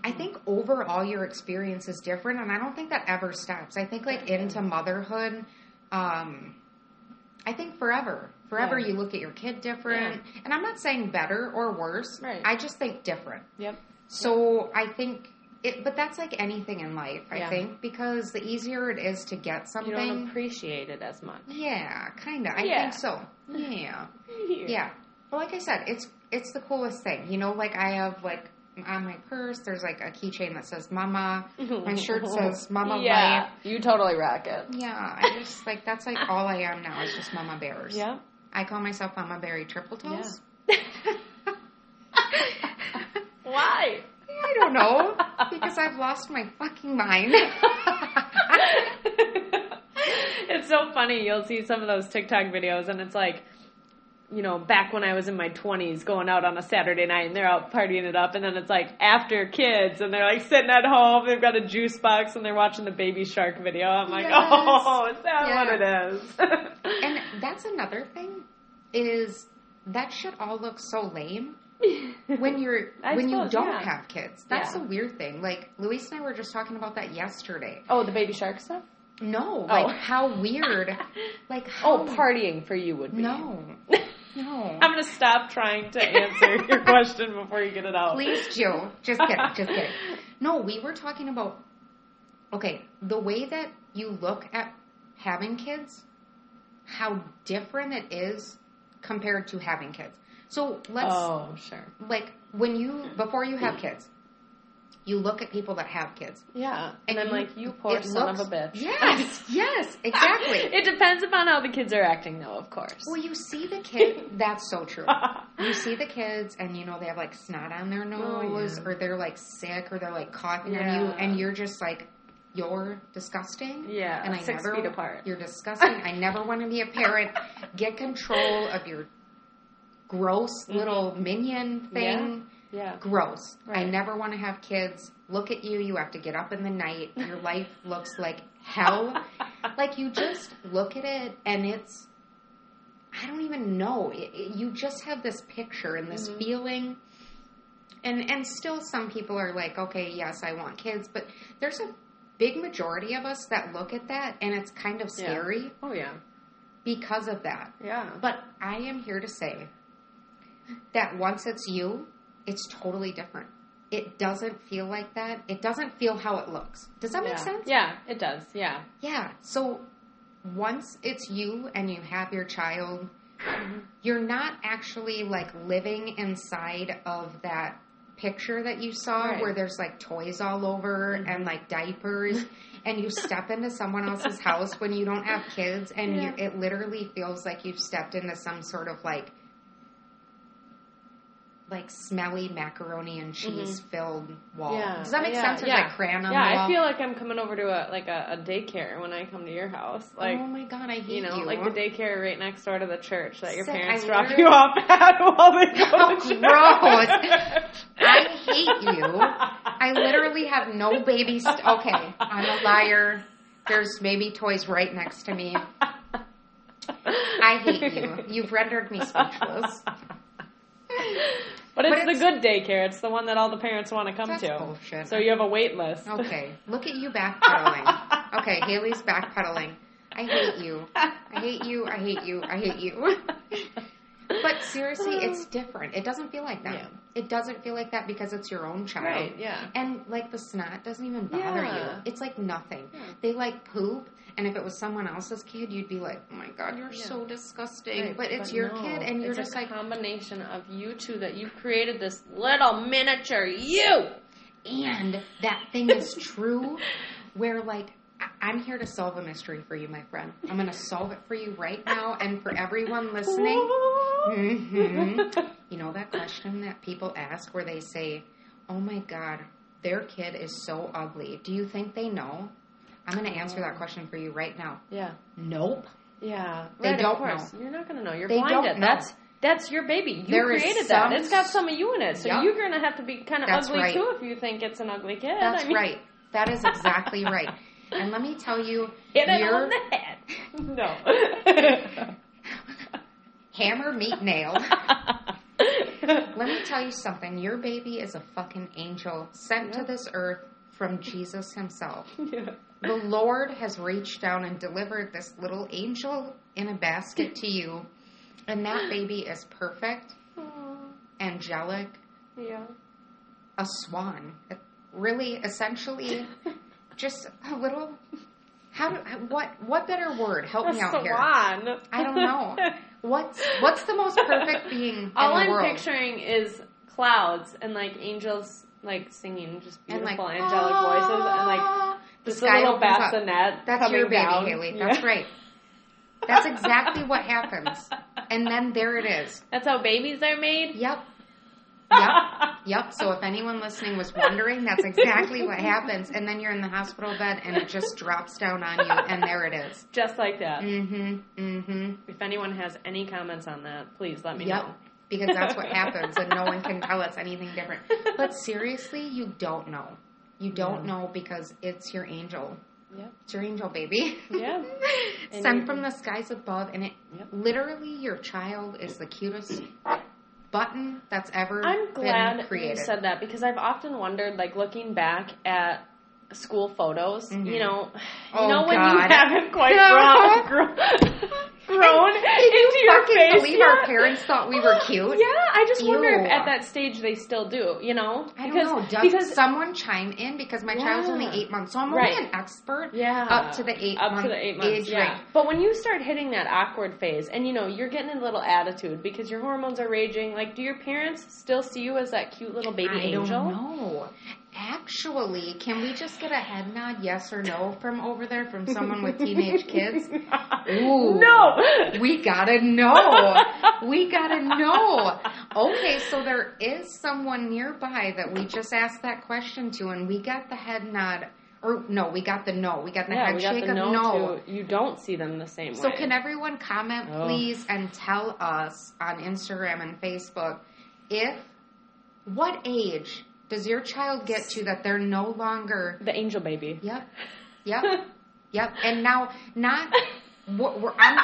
I think overall your experience is different, and I don't think that ever stops. I think like into motherhood, um, I think forever, forever Yeah. you look at your kid different, and I'm not saying better or worse. Right. I just think different. Yep. So I think it, but that's like anything in life. I Yeah. think because the easier it is to get You something, don't appreciate it as much. yeah, kind of. I Yeah. think so. Yeah, yeah. But like I said, it's it's the coolest thing. You know, like I have like on my purse, there's like a keychain that says "Mama." My shirt says "Mama Yeah. Life." You totally rock it. Yeah, I just like that's like all I am now is just Mama Bears. Yeah. I call myself Mama Berry Triple Toes. Why? I don't know because I've lost my fucking mind. it's so funny. You'll see some of those TikTok videos, and it's like, you know, back when I was in my 20s, going out on a Saturday night, and they're out partying it up, and then it's like after kids, and they're like sitting at home, they've got a juice box, and they're watching the Baby Shark video. I'm like, Yes. oh, is that Yeah. what it is? And that's another thing is that shit all looks so lame when you're when you don't yeah. have kids. That's Yeah. the weird thing. Like Luis and I were just talking about that yesterday. oh, the Baby Shark stuff? No, Oh. like how weird. Like oh, how Oh, partying for you would be. No, no. I'm gonna stop trying to answer your question before you get it out. Please, Joe. Just kidding. Just kidding. No, we were talking about. Okay, the way that you look at having kids, how different it is compared to having kids. So let's Oh, sure. like when you before you have mm. kids, you look at people that have kids. Yeah. And, And I'm like, you poor son looks- of a bitch. Yes, yes, exactly. it depends upon how the kids are acting, though, of course. well, you see the kid. That's so true. You see the kids, and you know they have like snot on their Oh, nose, yeah. or they're like sick, or they're like coughing on you, and you're just like, you're disgusting. yeah, and I six never, feet apart. You're disgusting. I never want to be a parent. Get control of your gross mm-hmm. little minion thing. Yeah. Gross. I never want to have kids. Look at you. You have to get up in the night. Your life looks like hell. like you just look at it and it's I don't even know. It, it- you just have this picture and this Mhm. feeling. And and still some people are like, "Okay, yes, I want kids," but there's a big majority of us that look at that and it's kind of Yeah. scary Oh yeah. because of that. Yeah. But I am here to say that once it's you, it's totally different. It doesn't feel like that. It doesn't feel how it looks. Does that yeah. make sense? Yeah, it does. Yeah. Yeah. So once it's you and you have your child, you're not actually like living inside of that picture that you saw Right. where there's like toys all over mm-hmm. and like diapers and you step into someone else's house when you don't have kids and Yeah. you, it literally feels like you've stepped into some sort of like like smelly macaroni and cheese filled wall. Mm-hmm. Yeah. Does that make Yeah, sense? There's yeah. like crayon on Yeah, the wall. I feel like I'm coming over to a like a, a daycare when I come to your house. Like oh my god, I hate you know, like the daycare right next door to the church that your Sick, parents I drop you off at while they go Oh, to church. gross. I hate you. I literally have no babies. St- okay, I'm a liar. There's baby toys right next to me. I hate you. You've rendered me speechless. But it's But the good daycare. It's the one that all the parents want to come That's to. bullshit. So you have a wait list. Okay, look at you backpedaling. Okay, Haley's backpedaling. I hate you. I hate you. I hate you. I hate you. But seriously, it's different. It doesn't feel like that. Yeah. It doesn't feel like that because it's your own child. Right, yeah. And like the snot doesn't even bother Yeah. you. It's like nothing. Yeah. They like poop, and if it was someone else's kid, you'd be like, "Oh my god, you're Yeah. so disgusting." Right, but it's your no, kid, and you're it's just a like, combination of you two that you've created this little miniature you. and that thing is true. Where like. I'm here to solve a mystery for you, my friend. I'm going to solve it for you right now, and for everyone listening. hmm You know that question that people ask where they say, "Oh my God, their kid is so ugly." Do you think they know? I'm going to answer that question for you right now. Yeah. Nope. Yeah. They right, don't of course. You're not going to know. You're They don't blinded. know. That's that's your baby. You There created that. It's got some of you in it. So Yup. you're going to have to be kind of ugly right. too if you think it's an ugly kid. That's I mean, right. That is exactly right. And let me tell you, Hit it you're on the head. No. hammer, meat, nail. Let me tell you something. Your baby is a fucking angel sent to this earth from Jesus himself. yeah. The Lord has reached down and delivered this little angel in a basket to you. And that baby is perfect, Aw, angelic, yeah. a swan. Really, essentially, just a little. How do what? What better word? Help me A out here. swan. I don't know. What's what's the most perfect being All in the I'm world? picturing is clouds and like angels like singing just beautiful like angelic voices and like the sky little bassinet. That's your baby, down. Haley. Yeah. That's right. That's exactly what happens. And then there it is. That's how babies are made. Yep. Yep. Yep. So if anyone listening was wondering, that's exactly what happens. And then you're in the hospital bed and it just drops down on you and there it is. Just like that. Mm-hmm. Mm-hmm. If anyone has any comments on that, please let me Yep. know. Because that's what happens and no one can tell us anything different. But seriously, you don't know. You don't Yeah. know because it's your angel. Yep. It's your angel baby. Yeah. Sent from the skies above and it Yep. literally your child is the cutest button that's ever I'm glad you said that because I've often wondered, like looking back at school photos, Mhm. you know, Oh, you know when God. you haven't quite No. grown, grown, Can into you your fucking face believe yet? our parents thought we were cute? Yeah, I just wonder if at that stage they still do. You know, I because don't know. Does because someone chime in? Because my child's only eight months, so I'm Right. only an expert yeah, up to the eight up month to the eight months, age yeah. range. But when you start hitting that awkward phase, and you know you're getting a little attitude because your hormones are raging, like, do your parents still see you as that cute little baby I angel? don't know. Actually, can we just get a head nod, yes or no, from over there from someone with teenage kids? Ooh. No. We gotta know. We gotta know. Okay, so there is someone nearby that we just asked that question to, and we got the head nod. Or no, we got the no. We got the yeah, head shake the of no, no. to you don't see them the same So way. can everyone comment, Oh. please, and tell us on Instagram and Facebook if what age does your child get to that they're no longer? the angel baby. Yep, yep, yep. And now, not we're. I'm,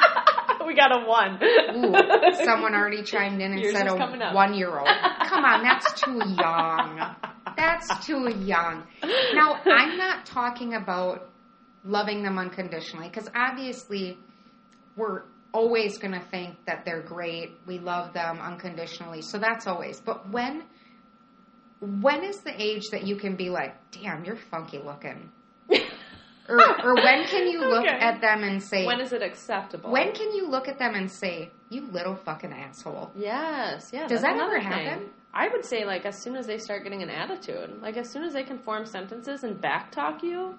we got a one. ooh, someone already chimed in and Yours said a one-year-old. Come on, that's too young. that's too young. Now, I'm not talking about loving them unconditionally because obviously we're always going to think that they're great. We love them unconditionally. So that's always. But when when is the age that you can be like, "Damn, you're funky looking." or, or when can you look Okay. at them and say When is it acceptable? when can you look at them and say, "You little fucking asshole"? Yes, yeah. Does that ever happen? thing. I would say like as soon as they start getting an attitude, like as soon as they can form sentences and backtalk you.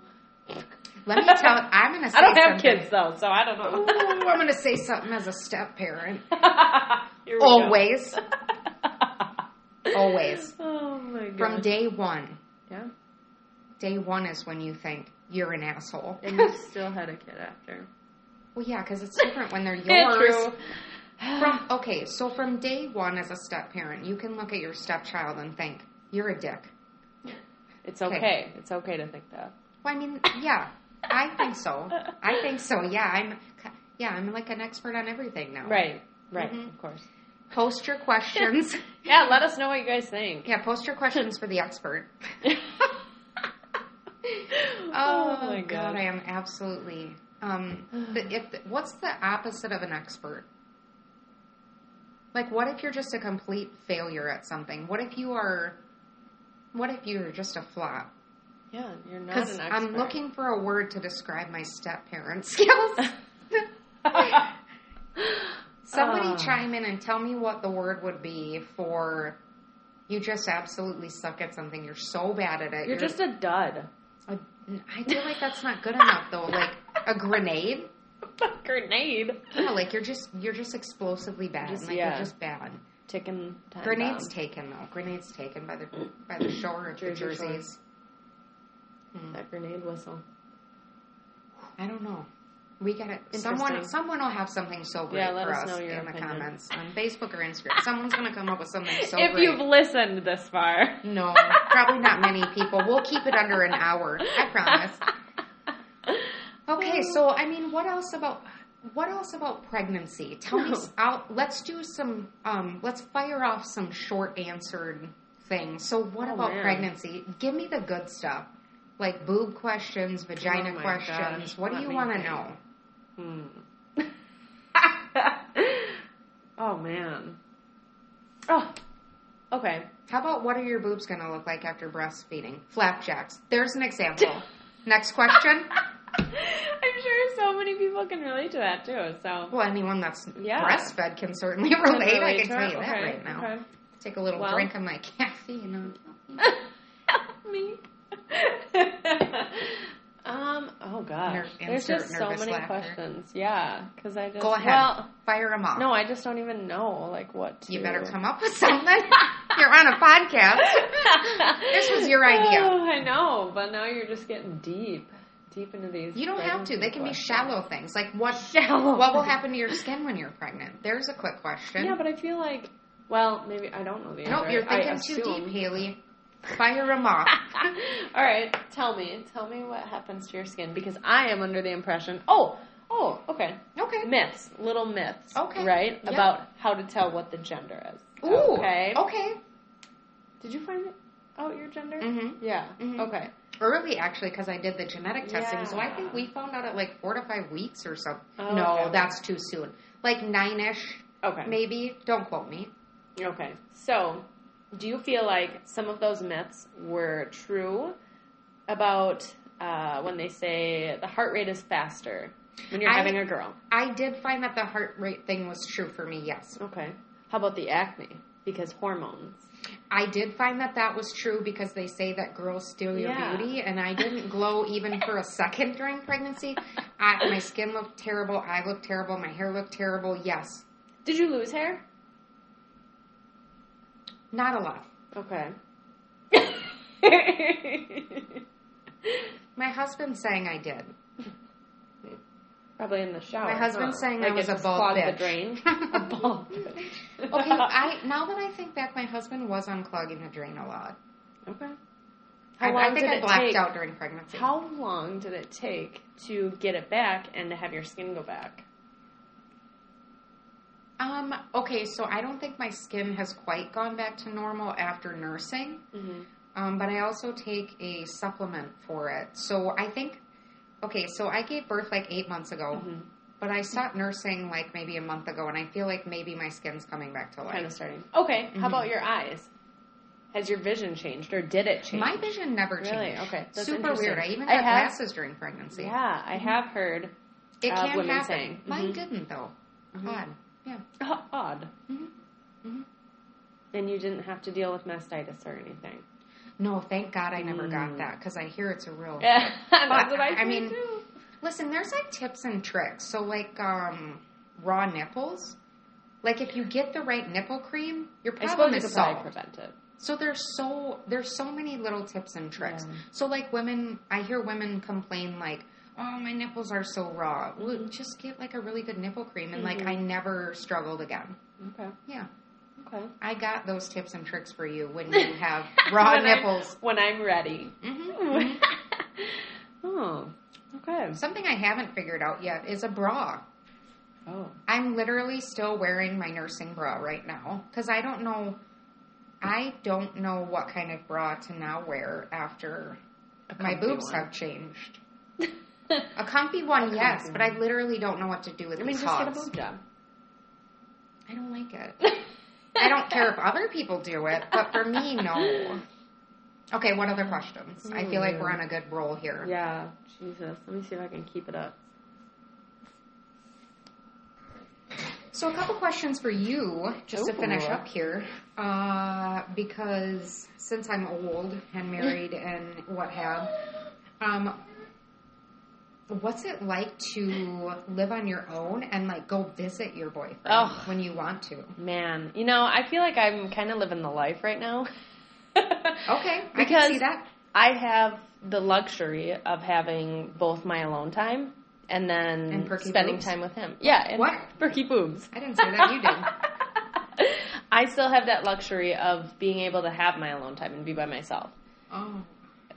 Let me tell. I'm gonna. Say I don't have something. kids though, so I don't know. Ooh, I'm gonna say something as a step parent. Here we go. Always, always. Oh my god. From day one. yeah, Day one is when you think you're an asshole. and you still had a kid after. well, yeah, because it's different when they're yours. true. From okay, so from day one as a step parent, you can look at your stepchild and think you're a dick. It's okay. It's okay to think that. Well, I mean, yeah, I think so. I think so. Yeah, I'm. Yeah, I'm like an expert on everything now. Right. Right. Mhm. Of course. Post your questions. Yeah. Let us know what you guys think. yeah, post your questions for the expert. oh, Oh, my god, god. I am absolutely. Um, the, if what's the opposite of an expert? Like, what if you're just a complete failure at something? What if you are? What if you're just a flop? Yeah, you're not an expert. I'm looking for a word to describe my step parent skills. Somebody Ah. chime in and tell me what the word would be for. You just absolutely suck at something. You're so bad at it. You're just a dud. A, I feel like that's not good enough though. Like a grenade. Grenade. Yeah, like you're just you're just explosively bad. Just- like yeah. you're just bad. Ticking time Grenades bomb. taken though. Grenades taken by the by the shore of the Jersey Shore. jerseys. Hmm. That grenade whistle. I don't know. We got it. Someone someone will have something so great Yeah, let for us us, in the comments on Facebook or Instagram. Someone's gonna come up with something so if great. you've listened this far. No, probably not many people. We'll keep it under an hour. I promise. Okay, so I mean, what else about what else about pregnancy? Tell me. I'll, let's do some. Um, let's fire off some short answered things. So, what Oh, about man. pregnancy? Give me the good stuff, like boob questions, vagina Oh, questions. gosh. What do you want to know? Hmm. oh man. Oh. Okay. How about what are your boobs going to look like after breastfeeding? Flapjacks. There's an example. Next question. I'm sure so many people can relate to that too. So Well, anyone that's Yeah. breastfed can certainly relate. I relate can tell you that Okay, right now. okay. Take a little Well- drink of my caffeine. Help me. Um. Oh gosh. Ner- There's just so many laughter. questions. Yeah. Because I just. Go ahead. Well, Fire them off. no, I just don't even know like what. To... You better come up with something. You're on a podcast. This was your idea. Oh, I know, but now you're just getting deep, deep into these. You don't have to. They can be shallow things. Like what? Shallow. What will happen to your skin when you're pregnant? There's a quick question. Yeah, but I feel like. Well, maybe I don't know the answer. nope, you're I thinking too deep, Haley. Fire them off. All right, tell me, tell me what happens to your skin because I am under the impression. Oh, oh, okay. Okay. Myths, little myths. Okay. Right Yeah. about how to tell what the gender is. Ooh. Okay. Okay. Did you find out your gender? Mm-hmm. Yeah. Mhm. Okay. Early, actually, because I did the genetic testing. So I think we found out at like four to five weeks or something. Oh, no, okay. that's too soon. Like nine ish, Okay. maybe. Don't quote me. Okay. So, do you feel like some of those myths were true about uh, when they say the heart rate is faster when you're I- having a girl? I did find that the heart rate thing was true for me, yes. Okay. How about the acne? Because hormones. I did find that that was true because they say that girls steal your Yeah. beauty, and I didn't glow even for a second during pregnancy. I, my skin looked terrible, I looked terrible, my hair looked terrible. Yes, Did you lose hair? Not a lot. Okay. My husband's saying I did. Probably in the shower. My husband's huh? saying like I was a bald bitch. the drain. a bald bitch. Okay, I now that I think back, my husband was unclogging the drain a lot. okay. I, How long I think did I it blacked take? out during pregnancy. How long did it take to get it back and to have your skin go back? Um. Okay, so I don't think my skin has quite gone back to normal after nursing. Mm-hmm. Um, but I also take a supplement for it. So I think, okay, so I gave birth like eight months ago, Mhm. but I stopped nursing like maybe a month ago, and I feel like maybe my skin's coming back to life. Kind of starting. Okay. Mm-hmm. How about your eyes? Has your vision changed, or did it change? My vision never changed. Really? Okay. That's Super weird. I even I got have- glasses during pregnancy. Yeah, I have heard. It uh, can women happen. saying. Mine didn't though. Mhm. Yeah. Odd. Mhm. Mhm. And you didn't have to deal with mastitis or anything. No, thank God I never Mm. got that because I hear it's a real. Yeah, that's what I, I mean, too. Listen, there's like tips and tricks. So like um, raw nipples. Like if you get the right nipple cream, your problem is solved. prevent it. So there's so there's so many little tips and tricks. Yeah. So like women, I hear women complain like, "Oh, my nipples are so raw." Well, just get like a really good nipple cream, and like Mhm. I never struggled again. Okay. Yeah, Okay. I got those tips and tricks for you when you have raw When I'm- nipples. when I'm ready. hmm oh. Okay. Something I haven't figured out yet is a bra. Oh. I'm literally still wearing my nursing bra right now because I don't know. I don't know what kind of bra to now wear after my boobs one. have changed. A comfy one, A yes, comfy but I literally don't know what to do with I mean, just get a boob job. I don't like it. I don't care if other people do it, but for me, no. Okay, what other questions? I feel like we're on a good roll here. Yeah. Jesus. Let me see if I can keep it up. So, a couple questions for you, just to finish up here, uh, because since I'm old and married and what have, um, what's it like to live on your own and like go visit your boyfriend Oh. when you want to? Man, you know, I feel like I'm kind of living the life right now. Okay, I Because can see that. I have the luxury of having both my alone time and then And spending boobs? time with him. Yeah, and What? perky boobs. I didn't say that. You did. I still have that luxury of being able to have my alone time and be by myself. Oh,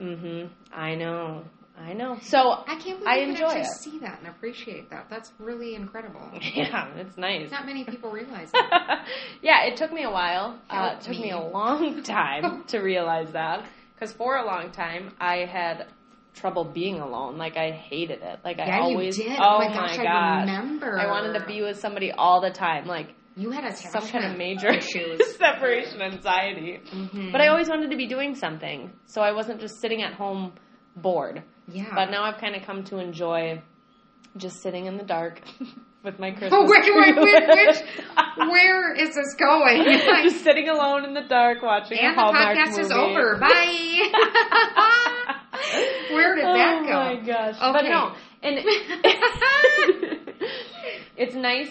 Mhm. I know. I know. So I can't believe I you can enjoy actually it. see that and appreciate that. That's really incredible. yeah, it's nice. Not many people realize that. yeah, it took me a while. Uh, it took me. me. a long time to realize that because for a long time I had trouble being alone. Like I hated it. Like I always. you did. Oh, my gosh, I gosh. remember. I wanted to be with somebody all the time. Like You had some kind of major issues. separation anxiety. Mhm. But I always wanted to be doing something, so I wasn't just sitting at home bored. Yeah. But now I've kind of come to enjoy just sitting in the dark with my Christmas Oh, wait, wait, wait, which, where is this going? Like, just sitting alone in the dark watching and the podcast movie. is over. Bye. Where did that oh go? Oh my gosh! Okay. But no, and it's nice.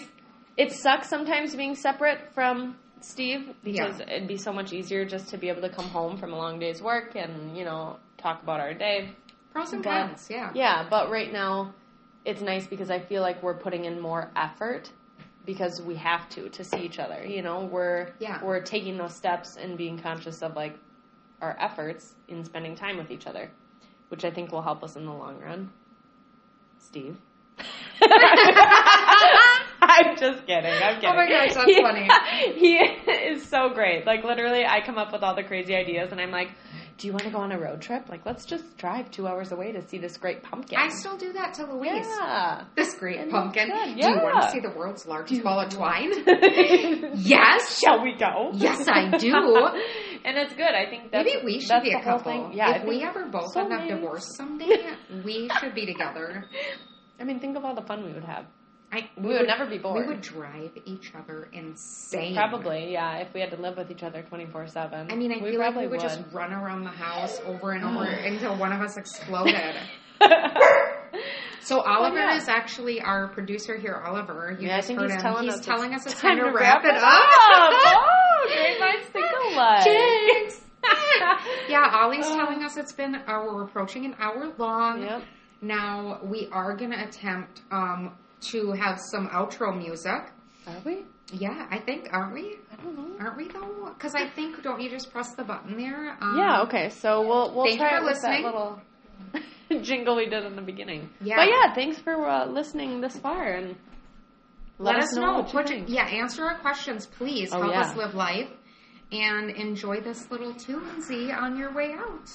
It sucks sometimes being separate from Steve because Yeah. it'd be so much easier just to be able to come home from a long day's work and you know talk about our day. Pros and But- cons, yeah. Yeah, but right now it's nice because I feel like we're putting in more effort because we have to to see each other. You know, we're Yeah. we're taking those steps and being conscious of like our efforts in spending time with each other, which I think will help us in the long run. Steve. I'm just kidding. I'm kidding. Oh my gosh, that's He- funny. He is so great. Like literally, I come up with all the crazy ideas, and I'm like, "Do you want to go on a road trip? Like, let's just drive two hours away to see this great pumpkin." I still do that to Louise. yeah. This great And pumpkin. good, Do you want to see the world's largest ball of twine? yes. Shall we go? Yes, I do. and it's good. I think that's Maybe we should that's be a couple. thing. Yeah. If we ever both so end up maybe. divorced someday, we should be together. I mean, think of all the fun we would have. I, We would never be bored. We would drive each other insane. Probably, yeah. If we had to live with each other twenty four seven. I mean, I we feel like we would, just run around the house over and over until one of us exploded. So Oliver yeah. is actually our producer here, Oliver. You Yeah, just heard he's him. telling he's us telling it's us it's time to to wrap it up. oh, great minds think alike. Jinx. yeah, Ollie's telling us it's been uh, we're approaching an hour long. Yep. Now we are going to attempt um, to have some outro music. Are we? Yeah, I think aren't we? I don't know. Aren't we though? Because I think don't you just press the button there? Um, Yeah. Okay. So we'll we'll try it with that little jingle we did in the beginning. Yeah. But yeah, thanks for uh, listening this far and Let, us know. what you yeah, answer our questions, please. Oh, Help yeah. us live life. and enjoy this little and Z on your way out.